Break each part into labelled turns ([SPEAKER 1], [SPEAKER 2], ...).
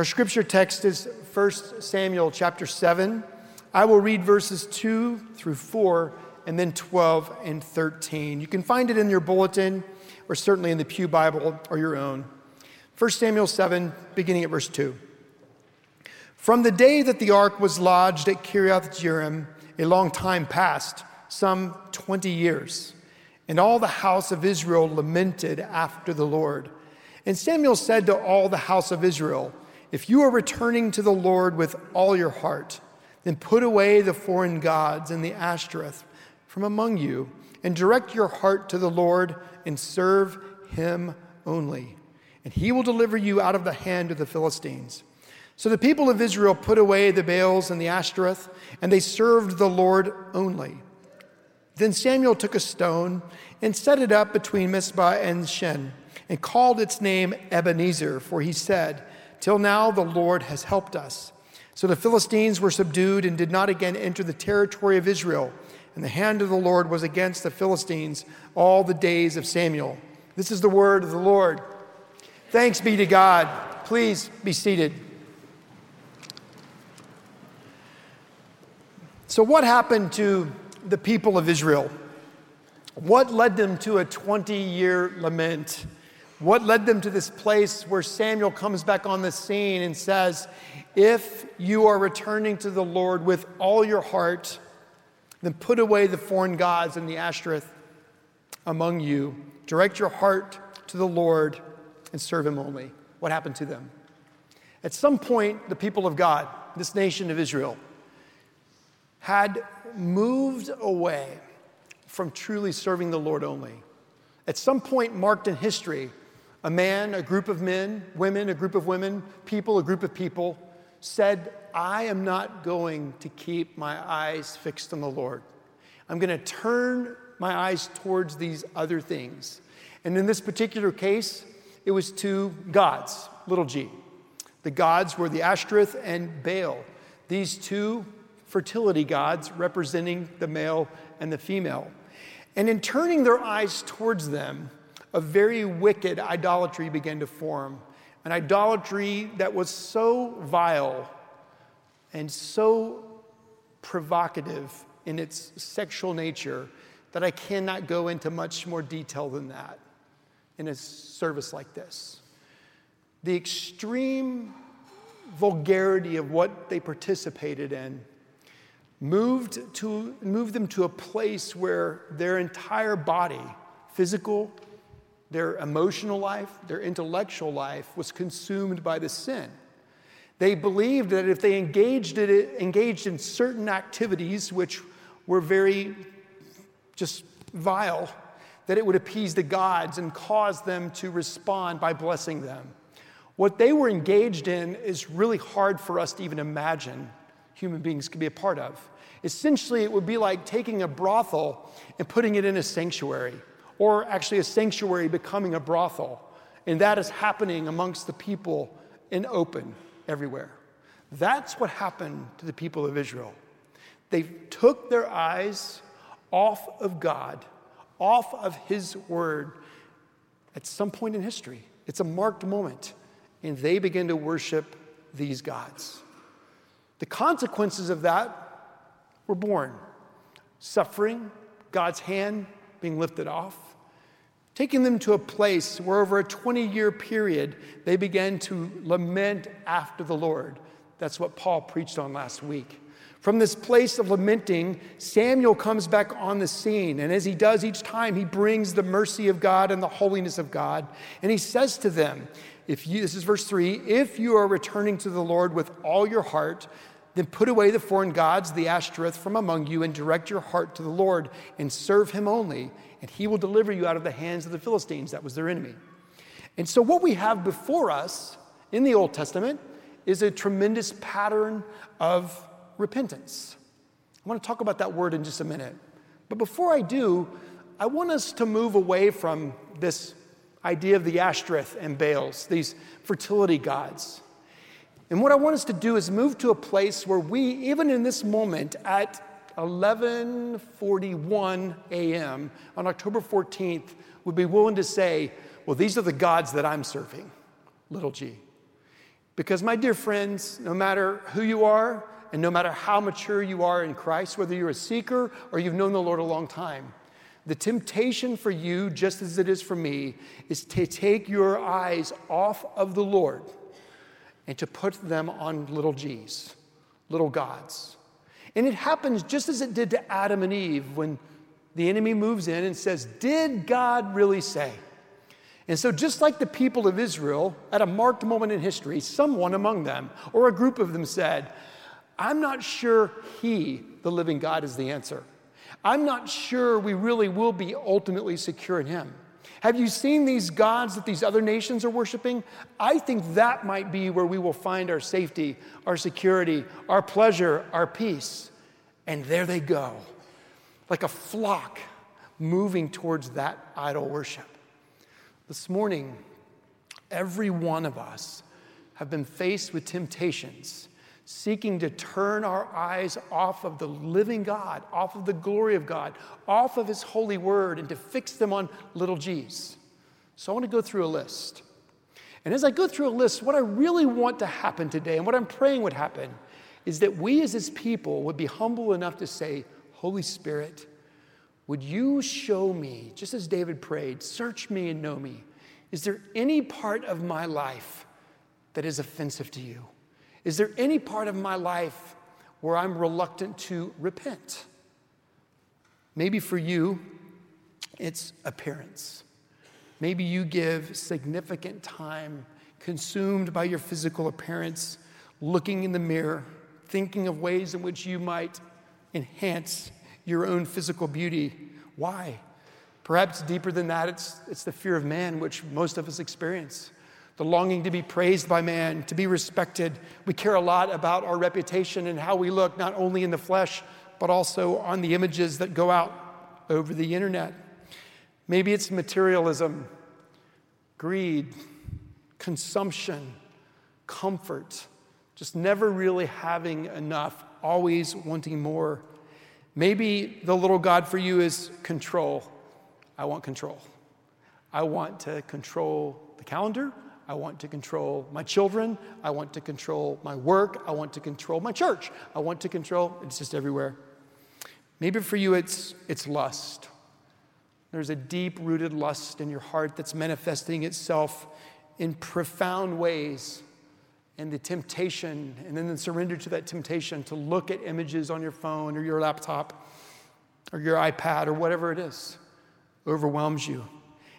[SPEAKER 1] Our scripture text is 1 Samuel chapter 7. I will read verses 2 through 4 and then 12 and 13. You can find it in your bulletin or certainly in the Pew Bible or your own. 1 Samuel 7, beginning at verse 2. From the day that the ark was lodged at Kiriath Jearim, a long time passed, some 20 years. And all the house of Israel lamented after the Lord. And Samuel said to all the house of Israel, If you are returning to the Lord with all your heart, then put away the foreign gods and the Ashtoreth from among you, and direct your heart to the Lord and serve him only. And he will deliver you out of the hand of the Philistines. So the people of Israel put away the Baals and the Ashtoreth, and they served the Lord only. Then Samuel took a stone and set it up between Mizpah and Shen, and called its name Ebenezer, for he said, Till now the Lord has helped us. So the Philistines were subdued and did not again enter the territory of Israel. And the hand of the Lord was against the Philistines all the days of Samuel. This is the word of the Lord. Thanks be to God. Please be seated. So, what happened to the people of Israel? What led them to a 20 year lament? What led them to this place where Samuel comes back on the scene and says, If you are returning to the Lord with all your heart, then put away the foreign gods and the Ashtoreth among you. Direct your heart to the Lord and serve him only. What happened to them? At some point, the people of God, this nation of Israel, had moved away from truly serving the Lord only. At some point marked in history, a man, a group of men, women, a group of women, people, a group of people said, I am not going to keep my eyes fixed on the Lord. I'm going to turn my eyes towards these other things. And in this particular case, it was two gods, little g. The gods were the Ashtoreth and Baal, these two fertility gods representing the male and the female. And in turning their eyes towards them, a very wicked idolatry began to form. An idolatry that was so vile and so provocative in its sexual nature that I cannot go into much more detail than that in a service like this. The extreme vulgarity of what they participated in moved, to, moved them to a place where their entire body, physical, their emotional life, their intellectual life, was consumed by the sin. They believed that if they engaged, it, engaged in certain activities which were very just vile, that it would appease the gods and cause them to respond by blessing them. What they were engaged in is really hard for us to even imagine human beings could be a part of. Essentially, it would be like taking a brothel and putting it in a sanctuary, or actually a sanctuary becoming a brothel. And that is happening amongst the people in open everywhere. That's what happened to the people of Israel. They took their eyes off of God, off of His Word at some point in history. It's a marked moment, and they begin to worship these gods. The consequences of that were born suffering, God's hand being lifted off, taking them to a place where over a 20 year period they began to lament after the Lord. That's what Paul preached on last week. From this place of lamenting, Samuel comes back on the scene. And as he does each time, he brings the mercy of God and the holiness of God. And he says to them, if you, this is verse three, if you are returning to the Lord with all your heart, then put away the foreign gods, the Ashtoreth, from among you, and direct your heart to the Lord and serve him only, and he will deliver you out of the hands of the Philistines. That was their enemy. And so, what we have before us in the Old Testament is a tremendous pattern of repentance. I want to talk about that word in just a minute. But before I do, I want us to move away from this idea of the Ashtoreth and Baals, these fertility gods. And what I want us to do is move to a place where we, even in this moment at 11:41 a.m. on October 14th, would be willing to say, "Well, these are the gods that I'm serving." Little g. Because, my dear friends, no matter who you are and no matter how mature you are in Christ, whether you're a seeker or you've known the Lord a long time, the temptation for you, just as it is for me, is to take your eyes off of the Lord and to put them on little g's, little gods. And it happens just as it did to Adam and Eve when the enemy moves in and says, Did God really say? And so, just like the people of Israel, at a marked moment in history, someone among them or a group of them said, I'm not sure He, the living God, is the answer. I'm not sure we really will be ultimately secure in Him. Have you seen these gods that these other nations are worshiping? I think that might be where we will find our safety, our security, our pleasure, our peace. And there they go, like a flock moving towards that idol worship. This morning, every one of us have been faced with temptations seeking to turn our eyes off of the living God, off of the glory of God, off of His holy word, and to fix them on little g's. So I want to go through a list. And as I go through a list, what I really want to happen today and what I'm praying would happen is that we as His people would be humble enough to say, Holy Spirit, would you show me, just as David prayed, search me and know me? Is there any part of my life that is offensive to you? Is there any part of my life where I'm reluctant to repent? Maybe for you, it's appearance. Maybe you give significant time consumed by your physical appearance, looking in the mirror, thinking of ways in which you might enhance your own physical beauty. Why? Perhaps deeper than that, it's, it's the fear of man, which most of us experience the longing to be praised by man, to be respected. We care a lot about our reputation and how we look, not only in the flesh, but also on the images that go out over the internet. Maybe it's materialism, greed, consumption, comfort, just never really having enough, always wanting more. Maybe the little God for you is control. I want control. I want to control the calendar. I want to control my children. I want to control my work. I want to control my church. I want to control, it's just everywhere. Maybe for you, it's, it's lust. There's a deep rooted lust in your heart that's manifesting itself in profound ways. And the temptation, and then the surrender to that temptation to look at images on your phone or your laptop or your iPad or whatever it is, overwhelms you.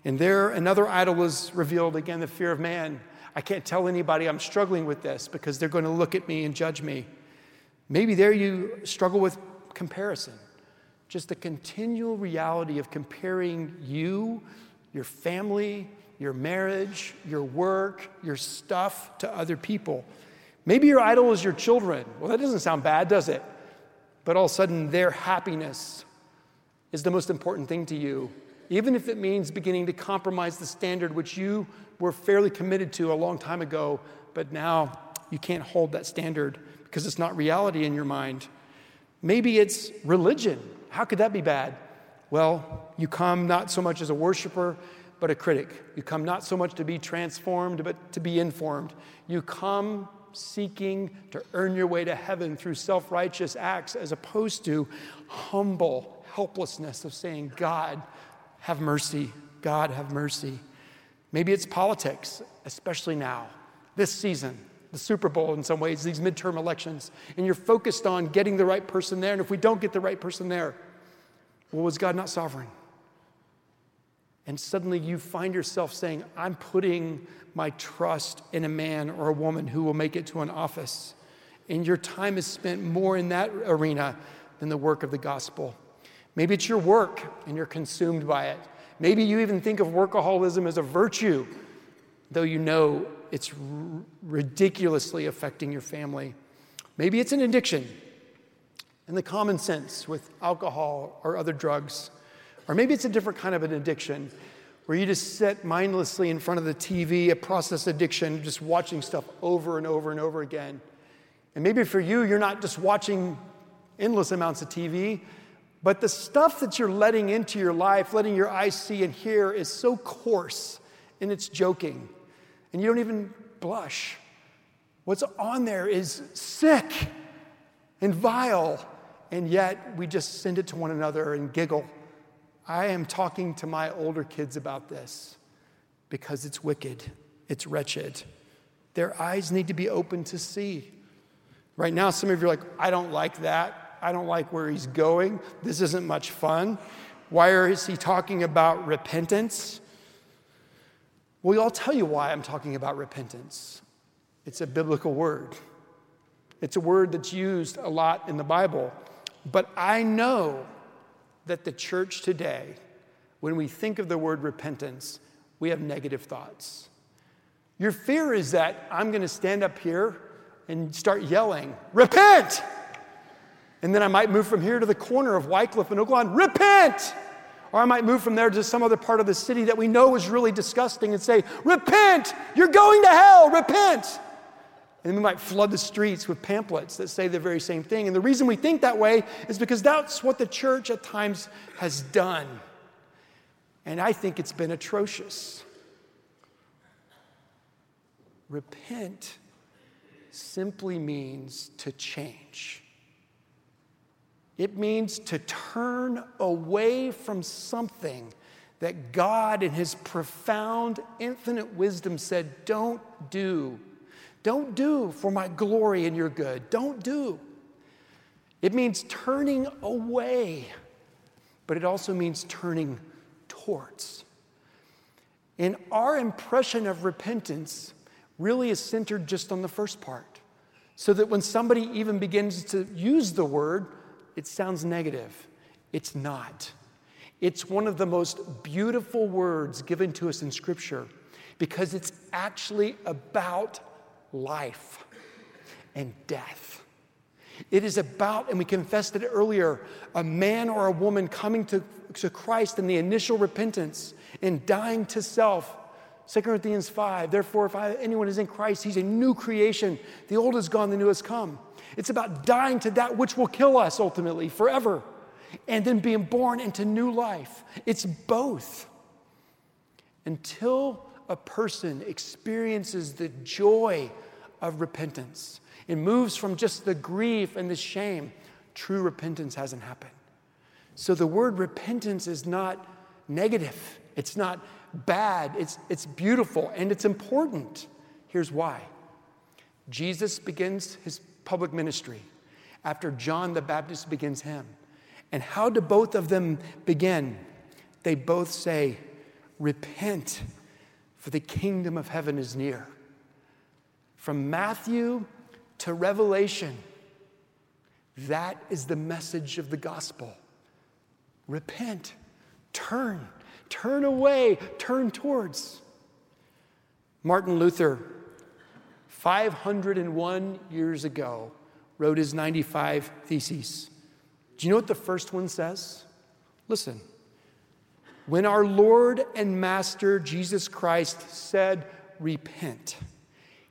[SPEAKER 1] And there, another idol was revealed again the fear of man. I can't tell anybody I'm struggling with this because they're going to look at me and judge me. Maybe there you struggle with comparison, just the continual reality of comparing you, your family, your marriage, your work, your stuff to other people. Maybe your idol is your children. Well, that doesn't sound bad, does it? But all of a sudden, their happiness is the most important thing to you even if it means beginning to compromise the standard which you were fairly committed to a long time ago, but now you can't hold that standard because it's not reality in your mind. Maybe it's religion. How could that be bad? Well, you come not so much as a worshiper, but a critic. You come not so much to be transformed, but to be informed. You come seeking to earn your way to heaven through self righteous acts as opposed to humble helplessness of saying, God, have mercy. God, have mercy. Maybe it's politics, especially now, this season, the Super Bowl in some ways, these midterm elections, and you're focused on getting the right person there. And if we don't get the right person there, well, was God not sovereign? And suddenly you find yourself saying, I'm putting my trust in a man or a woman who will make it to an office. And your time is spent more in that arena than the work of the gospel. Maybe it's your work and you're consumed by it. Maybe you even think of workaholism as a virtue, though you know it's r- ridiculously affecting your family. Maybe it's an addiction in the common sense with alcohol or other drugs. Or maybe it's a different kind of an addiction where you just sit mindlessly in front of the TV, a process addiction, just watching stuff over and over and over again. And maybe for you, you're not just watching endless amounts of TV, but the stuff that you're letting into your life, letting your eyes see and hear, is so coarse and it's joking. And you don't even blush. What's on there is sick and vile, and yet we just send it to one another and giggle. I am talking to my older kids about this because it's wicked, it's wretched. Their eyes need to be open to see. Right now, some of you are like, I don't like that. I don't like where he's going. This isn't much fun. Why is he talking about repentance? Well, I'll tell you why I'm talking about repentance. It's a biblical word, it's a word that's used a lot in the Bible. But I know that the church today, when we think of the word repentance, we have negative thoughts. Your fear is that I'm going to stand up here and start yelling, Repent! And then I might move from here to the corner of Wycliff and Oak Lawn, Repent! Or I might move from there to some other part of the city that we know is really disgusting and say, Repent! You're going to hell! Repent! And we might flood the streets with pamphlets that say the very same thing. And the reason we think that way is because that's what the church at times has done. And I think it's been atrocious. Repent simply means to change. It means to turn away from something that God, in His profound, infinite wisdom, said, Don't do. Don't do for my glory and your good. Don't do. It means turning away, but it also means turning towards. And our impression of repentance really is centered just on the first part. So that when somebody even begins to use the word, it sounds negative. It's not. It's one of the most beautiful words given to us in Scripture because it's actually about life and death. It is about, and we confessed it earlier, a man or a woman coming to, to Christ in the initial repentance and dying to self 2 Corinthians 5, therefore, if I, anyone is in Christ, he's a new creation. The old is gone, the new has come. It's about dying to that which will kill us ultimately, forever, and then being born into new life. It's both. Until a person experiences the joy of repentance and moves from just the grief and the shame, true repentance hasn't happened. So the word repentance is not negative, it's not bad, it's, it's beautiful, and it's important. Here's why Jesus begins his public ministry after John the Baptist begins him. And how do both of them begin? They both say, Repent, for the kingdom of heaven is near. From Matthew to Revelation, that is the message of the gospel. Repent, turn, Turn away, turn towards. Martin Luther, 501 years ago, wrote his 95 Theses. Do you know what the first one says? Listen. When our Lord and Master Jesus Christ said, Repent,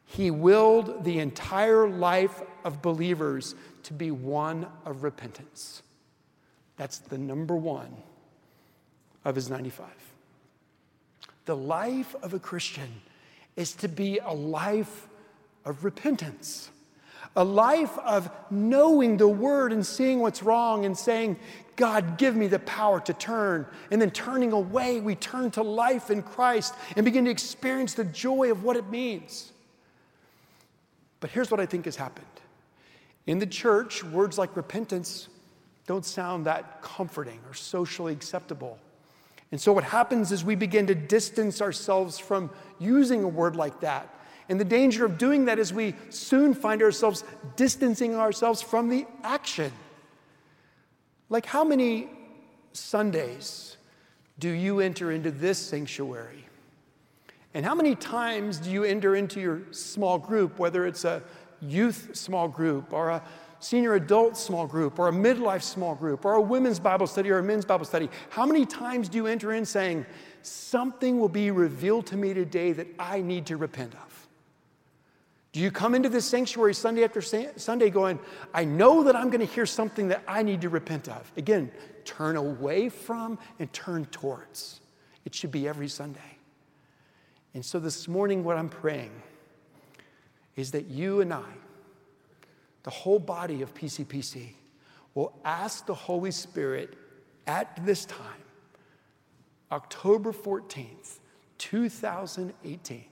[SPEAKER 1] he willed the entire life of believers to be one of repentance. That's the number one of his 95. The life of a Christian is to be a life of repentance, a life of knowing the word and seeing what's wrong and saying, God, give me the power to turn. And then turning away, we turn to life in Christ and begin to experience the joy of what it means. But here's what I think has happened. In the church, words like repentance don't sound that comforting or socially acceptable. And so what happens is we begin to distance ourselves from using a word like that. And the danger of doing that is we soon find ourselves distancing ourselves from the action. Like, how many Sundays do you enter into this sanctuary? And how many times do you enter into your small group, whether it's a youth small group or a senior adult small group or a midlife small group or a women's Bible study or a men's Bible study, how many times do you enter in saying, Something will be revealed to me today that I need to repent of? Do you come into this sanctuary Sunday after Sunday going, I know that I'm going to hear something that I need to repent of? Again, turn away from and turn towards. It should be every Sunday. And so this morning, what I'm praying is that you and I, the whole body of PCPC, will ask the Holy Spirit at this time, October 14th, 2018,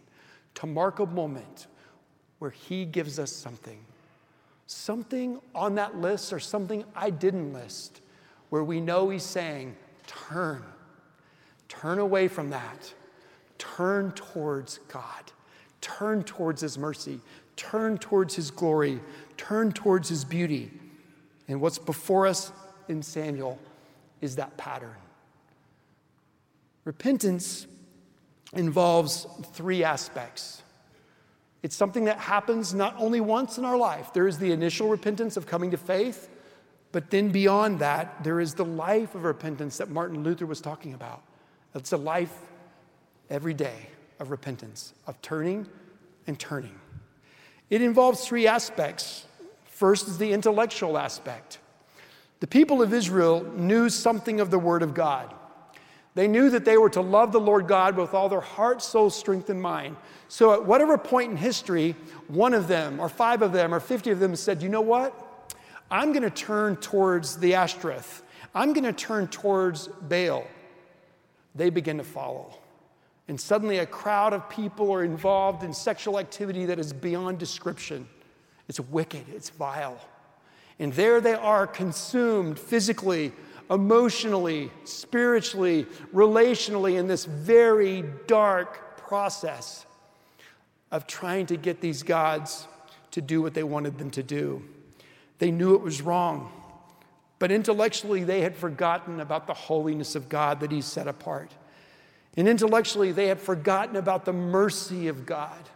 [SPEAKER 1] to mark a moment where He gives us something. Something on that list or something I didn't list where we know He's saying, turn, turn away from that, turn towards God, turn towards His mercy, turn towards His glory, turn towards His beauty. And what's before us in Samuel is that pattern. Repentance involves three aspects. It's something that happens not only once in our life. There is the initial repentance of coming to faith, but then beyond that, there is the life of repentance that Martin Luther was talking about. It's a life every day of repentance, of turning and turning. It involves three aspects. First is the intellectual aspect. The people of Israel knew something of the Word of God. They knew that they were to love the Lord God with all their heart, soul, strength, and mind. So, at whatever point in history, one of them, or five of them, or 50 of them said, You know what? I'm going to turn towards the Ashtoreth. I'm going to turn towards Baal. They begin to follow. And suddenly, a crowd of people are involved in sexual activity that is beyond description. It's wicked, it's vile. And there they are, consumed physically, emotionally, spiritually, relationally in this very dark process of trying to get these gods to do what they wanted them to do. They knew it was wrong, but intellectually they had forgotten about the holiness of God that He set apart. And intellectually they had forgotten about the mercy of God.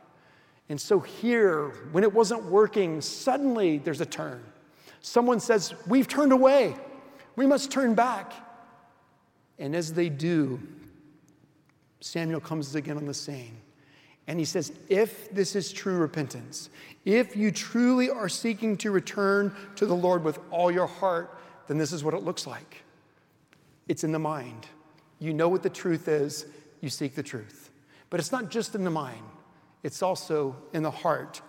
[SPEAKER 1] And so here, when it wasn't working, suddenly there's a turn. Someone says, We've turned away. We must turn back. And as they do, Samuel comes again on the scene. And he says, If this is true repentance, if you truly are seeking to return to the Lord with all your heart, then this is what it looks like. It's in the mind. You know what the truth is, you seek the truth. But it's not just in the mind, it's also in the heart.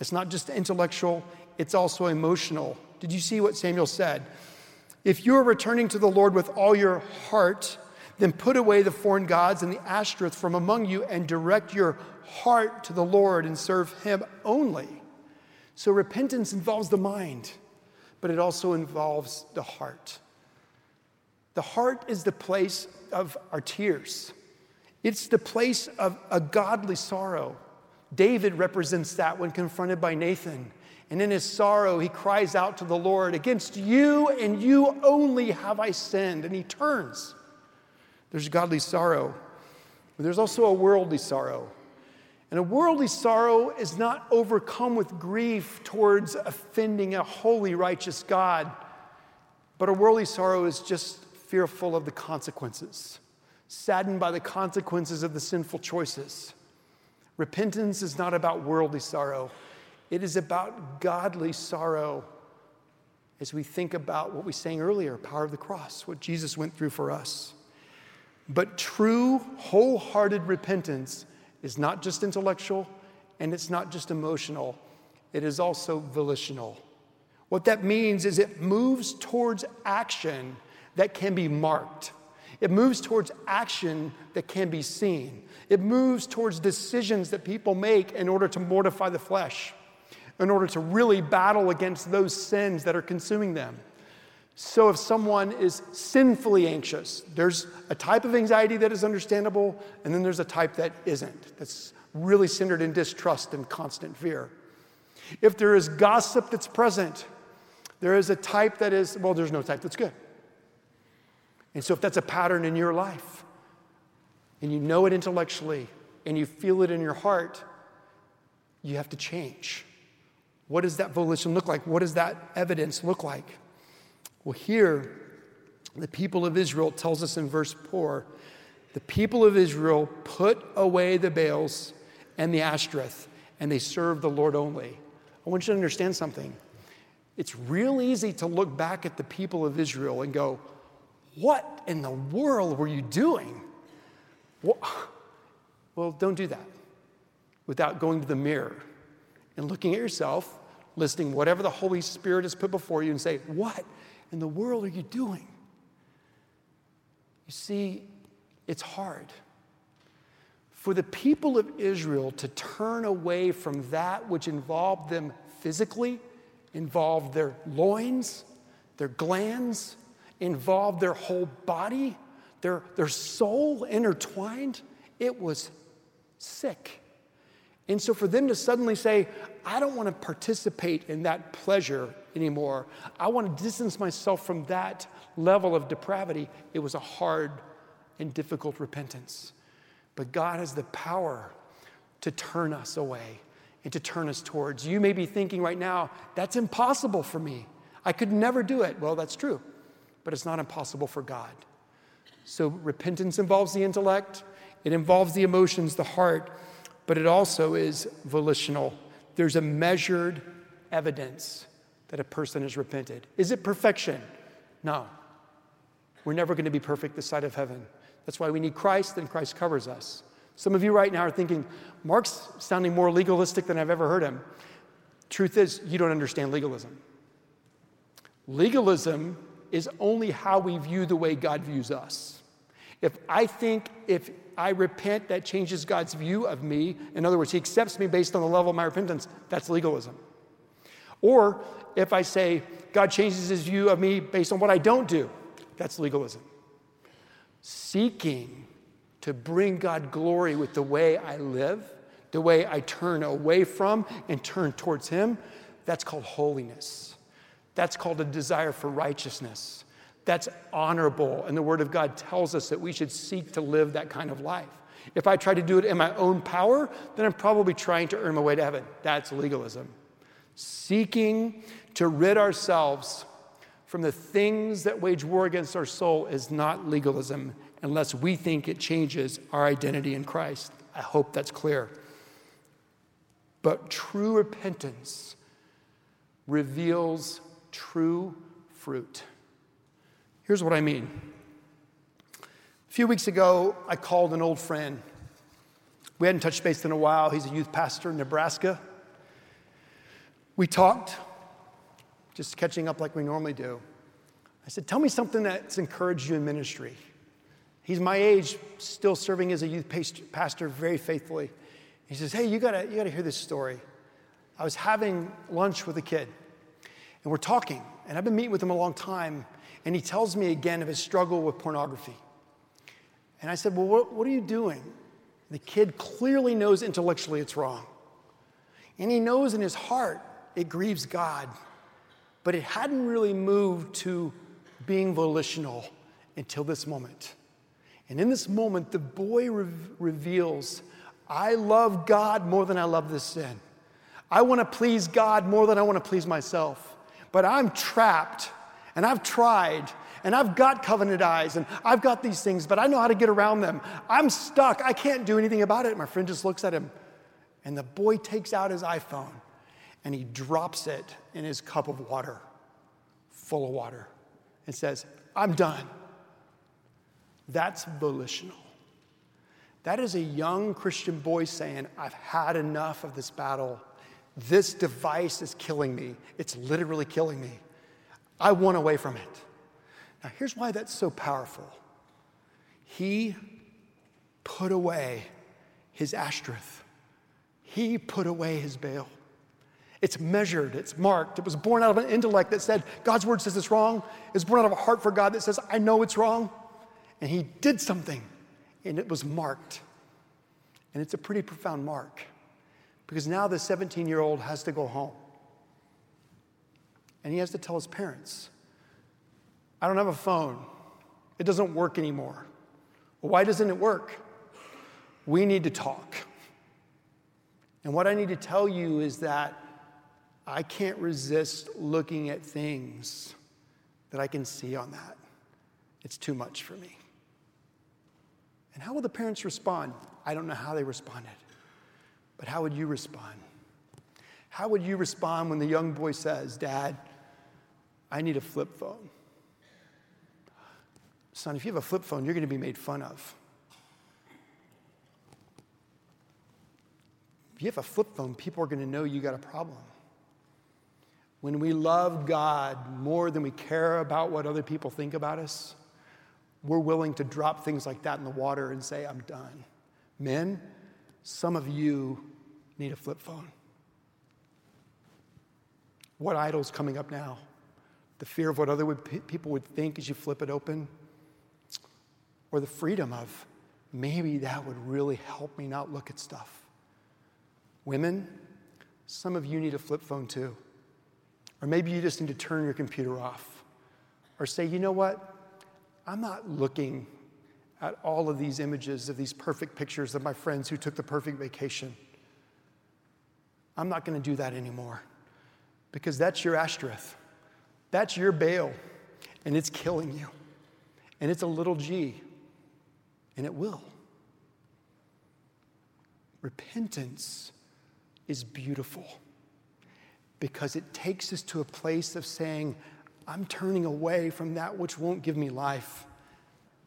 [SPEAKER 1] It's not just intellectual, it's also emotional. Did you see what Samuel said? If you are returning to the Lord with all your heart, then put away the foreign gods and the Ashtoreth from among you and direct your heart to the Lord and serve Him only. So repentance involves the mind, but it also involves the heart. The heart is the place of our tears, it's the place of a godly sorrow. David represents that when confronted by Nathan. And in his sorrow, he cries out to the Lord, Against you and you only have I sinned. And he turns. There's godly sorrow, but there's also a worldly sorrow. And a worldly sorrow is not overcome with grief towards offending a holy, righteous God, but a worldly sorrow is just fearful of the consequences, saddened by the consequences of the sinful choices. Repentance is not about worldly sorrow, it is about godly sorrow as we think about what we sang earlier power of the cross, what Jesus went through for us. But true, wholehearted repentance is not just intellectual and it's not just emotional, it is also volitional. What that means is it moves towards action that can be marked. It moves towards action that can be seen. It moves towards decisions that people make in order to mortify the flesh in order to really battle against those sins that are consuming them. So, if someone is sinfully anxious, there's a type of anxiety that is understandable, and then there's a type that isn't, that's really centered in distrust and constant fear. If there is gossip that's present, there is a type that is, well, there's no type that's good. And so, if that's a pattern in your life, and you know it intellectually, and you feel it in your heart, you have to change. What does that volition look like? What does that evidence look like? Well, here, the people of Israel tells us in verse 4 the people of Israel put away the Baals and the Ashtoreth, and they served the Lord only. I want you to understand something. It's real easy to look back at the people of Israel and go, What in the world were you doing? Well, don't do that without going to the mirror and looking at yourself, listing whatever the Holy Spirit has put before you, and say, What in the world are you doing? You see, it's hard. For the people of Israel to turn away from that which involved them physically, involved their loins, their glands, involved their whole body, their, their soul intertwined, it was sick. And so for them to suddenly say, I don't want to participate in that pleasure anymore, I want to distance myself from that level of depravity, it was a hard and difficult repentance. But God has the power to turn us away and to turn us towards. You may be thinking right now, that's impossible for me. I could never do it. Well, that's true, but it's not impossible for God. So repentance involves the intellect, it involves the emotions, the heart, but it also is volitional. There's a measured evidence that a person has repented. Is it perfection? No. We're never going to be perfect this side of heaven. That's why we need Christ, and Christ covers us. Some of you right now are thinking, Mark's sounding more legalistic than I've ever heard him. Truth is, you don't understand legalism. Legalism is only how we view the way God views us. If I think if I repent, that changes God's view of me. In other words, He accepts me based on the level of my repentance. That's legalism. Or if I say God changes His view of me based on what I don't do, that's legalism. Seeking to bring God glory with the way I live, the way I turn away from and turn towards Him, that's called holiness. That's called a desire for righteousness. That's honorable. And the Word of God tells us that we should seek to live that kind of life. If I try to do it in my own power, then I'm probably trying to earn my way to heaven. That's legalism. Seeking to rid ourselves from the things that wage war against our soul is not legalism unless we think it changes our identity in Christ. I hope that's clear. But true repentance reveals true fruit. Here's what I mean. A few weeks ago, I called an old friend. We hadn't touched base in a while. He's a youth pastor in Nebraska. We talked, just catching up like we normally do. I said, Tell me something that's encouraged you in ministry. He's my age, still serving as a youth pastor very faithfully. He says, Hey, you gotta, you gotta hear this story. I was having lunch with a kid, and we're talking, and I've been meeting with him a long time, and he tells me again of his struggle with pornography. And I said, Well, what, what are you doing? The kid clearly knows intellectually it's wrong. And he knows in his heart it grieves God, but it hadn't really moved to being volitional until this moment. And in this moment, the boy re- reveals, I love God more than I love this sin. I want to please God more than I want to please myself. But I'm trapped, and I've tried, and I've got covenant eyes, and I've got these things, but I know how to get around them. I'm stuck. I can't do anything about it. My friend just looks at him, and the boy takes out his iPhone and he drops it in his cup of water, full of water, and says, I'm done. That's volitional. That is a young Christian boy saying, I've had enough of this battle. This device is killing me. It's literally killing me. I want away from it. Now, here's why that's so powerful. He put away his Ashtoreth, he put away his Baal. It's measured, it's marked. It was born out of an intellect that said, God's word says it's wrong. It's born out of a heart for God that says, I know it's wrong and he did something, and it was marked. And it's a pretty profound mark because now the 17 year old has to go home. And he has to tell his parents, I don't have a phone. It doesn't work anymore. Well, why doesn't it work? We need to talk. And what I need to tell you is that I can't resist looking at things that I can see on that. It's too much for me. And how will the parents respond? I don't know how they responded. But how would you respond? How would you respond when the young boy says, Dad, I need a flip phone? Son, if you have a flip phone, you're going to be made fun of. If you have a flip phone, people are going to know you got a problem. When we love God more than we care about what other people think about us, we're willing to drop things like that in the water and say, I'm done. Men, some of you need a flip phone. What idol's coming up now? The fear of what other would, people would think as you flip it open? Or the freedom of maybe that would really help me not look at stuff? Women, some of you need a flip phone too. Or maybe you just need to turn your computer off. Or say, you know what? I'm not looking at all of these images of these perfect pictures of my friends who took the perfect vacation. I'm not going to do that anymore because that's your Ashtoreth. That's your Baal, and it's killing you. And it's a little g, and it will. Repentance is beautiful because it takes us to a place of saying, I'm turning away from that which won't give me life,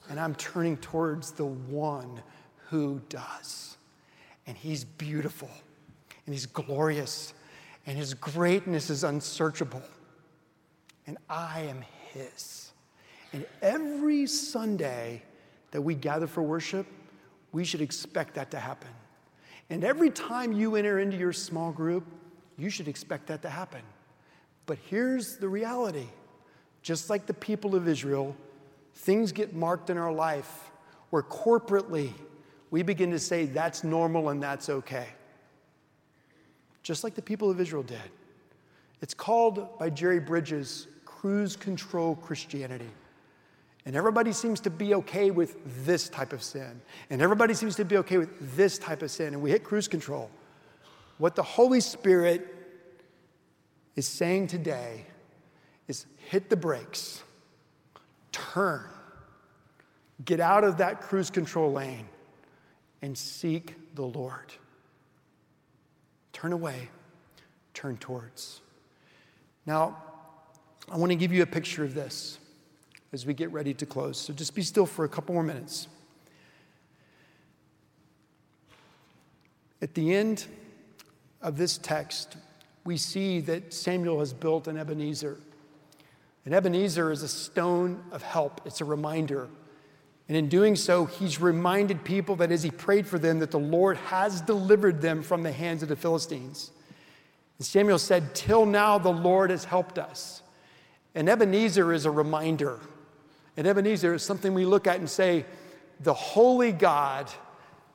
[SPEAKER 1] and I'm turning towards the one who does. And he's beautiful, and he's glorious, and his greatness is unsearchable. And I am his. And every Sunday that we gather for worship, we should expect that to happen. And every time you enter into your small group, you should expect that to happen. But here's the reality just like the people of Israel, things get marked in our life where corporately we begin to say that's normal and that's okay. Just like the people of Israel did. It's called by Jerry Bridges cruise control Christianity. And everybody seems to be okay with this type of sin. And everybody seems to be okay with this type of sin. And we hit cruise control. What the Holy Spirit is saying today is hit the brakes, turn, get out of that cruise control lane, and seek the Lord. Turn away, turn towards. Now, I want to give you a picture of this as we get ready to close. So just be still for a couple more minutes. At the end of this text, we see that Samuel has built an Ebenezer. And Ebenezer is a stone of help, it's a reminder. And in doing so, he's reminded people that as he prayed for them, that the Lord has delivered them from the hands of the Philistines. And Samuel said, Till now the Lord has helped us. And Ebenezer is a reminder. And Ebenezer is something we look at and say, the holy God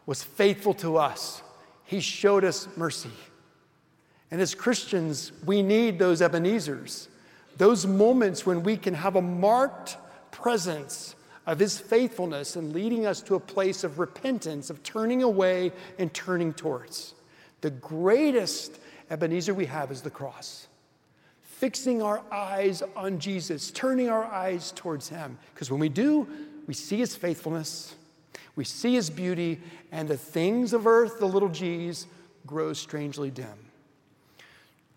[SPEAKER 1] was faithful to us. He showed us mercy. And as Christians, we need those Ebenezers, those moments when we can have a marked presence of His faithfulness and leading us to a place of repentance, of turning away and turning towards. The greatest Ebenezer we have is the cross. Fixing our eyes on Jesus, turning our eyes towards Him. Because when we do, we see His faithfulness, we see His beauty, and the things of earth, the little g's, grow strangely dim.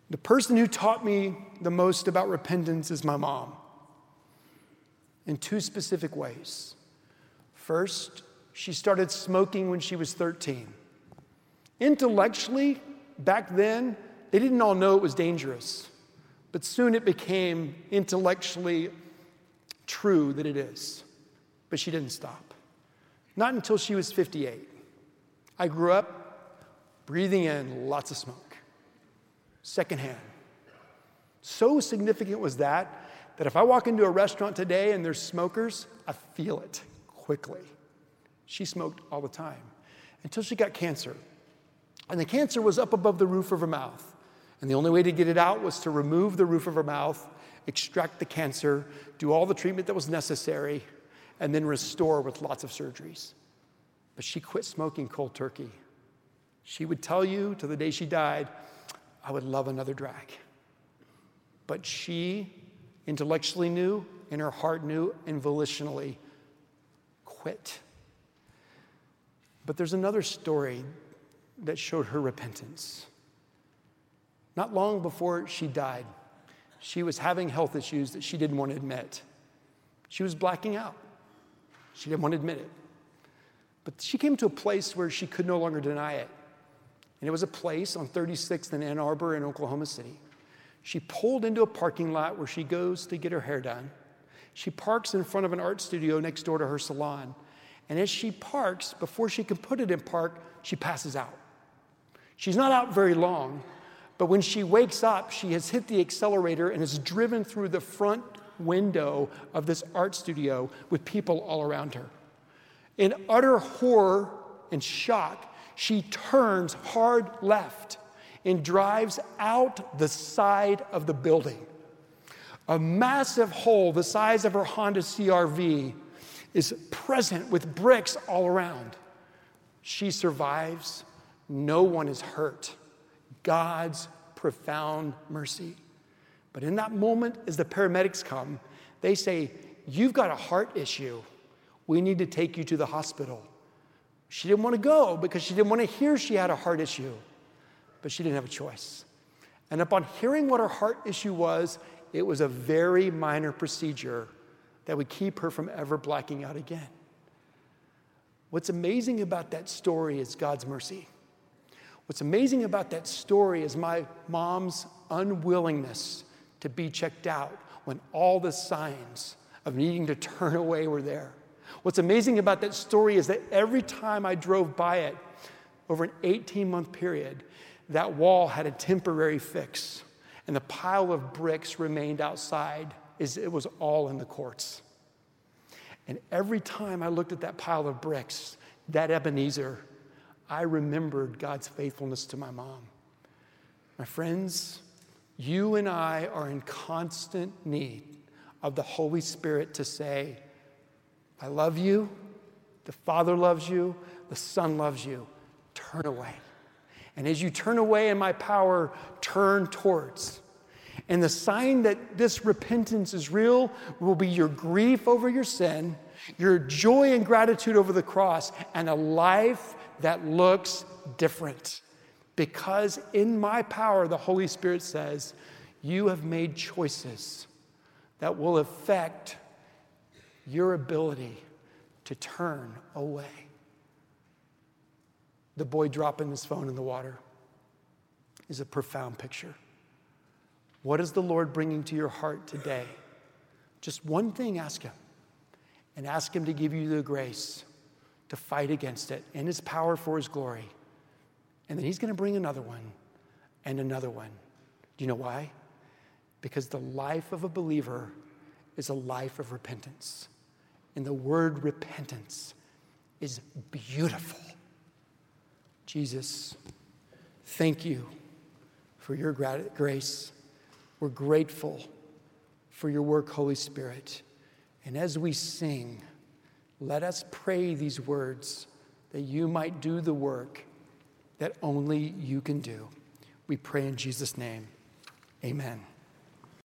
[SPEAKER 1] The person who taught me the most about repentance is my mom in two specific ways. First, she started smoking when she was 13. Intellectually, back then, they didn't all know it was dangerous, but soon it became intellectually true that it is. But she didn't stop. Not until she was 58. I grew up breathing in lots of smoke secondhand. So significant was that that if I walk into a restaurant today and there's smokers, I feel it quickly. She smoked all the time until she got cancer. And the cancer was up above the roof of her mouth. And the only way to get it out was to remove the roof of her mouth, extract the cancer, do all the treatment that was necessary, and then restore with lots of surgeries. But she quit smoking cold turkey. She would tell you to the day she died, I would love another drag. But she intellectually knew, in her heart knew, and volitionally quit. But there's another story that showed her repentance. Not long before she died, she was having health issues that she didn't want to admit. She was blacking out. She didn't want to admit it. But she came to a place where she could no longer deny it. and it was a place on 36th in Ann Arbor in Oklahoma City. She pulled into a parking lot where she goes to get her hair done. She parks in front of an art studio next door to her salon. And as she parks, before she can put it in park, she passes out. She's not out very long, but when she wakes up, she has hit the accelerator and is driven through the front window of this art studio with people all around her. In utter horror and shock, she turns hard left and drives out the side of the building. A massive hole the size of her Honda CRV is present with bricks all around. She survives. No one is hurt. God's profound mercy. But in that moment, as the paramedics come, they say, You've got a heart issue. We need to take you to the hospital. She didn't want to go because she didn't want to hear she had a heart issue, but she didn't have a choice. And upon hearing what her heart issue was, it was a very minor procedure that would keep her from ever blacking out again. What's amazing about that story is God's mercy. What's amazing about that story is my mom's unwillingness to be checked out when all the signs of needing to turn away were there. What's amazing about that story is that every time I drove by it over an 18 month period, that wall had a temporary fix, and the pile of bricks remained outside it was all in the courts. And every time I looked at that pile of bricks, that Ebenezer, I remembered God's faithfulness to my mom. My friends, you and I are in constant need of the Holy Spirit to say, I love you. The Father loves you. The Son loves you. Turn away. And as you turn away in my power, turn towards. And the sign that this repentance is real will be your grief over your sin, your joy and gratitude over the cross, and a life that looks different. Because in my power, the Holy Spirit says, you have made choices that will affect your ability to turn away. The boy dropping his phone in the water is a profound picture. What is the Lord bringing to your heart today? Just one thing, ask Him. And ask Him to give you the grace to fight against it in His power for His glory. And then He's going to bring another one and another one. Do you know why? Because the life of a believer is a life of repentance. And the word repentance is beautiful. Jesus, thank you for your grace. We're grateful for your work, Holy Spirit. And as we sing, let us pray these words that you might do the work that only you can do. We pray in Jesus' name. Amen.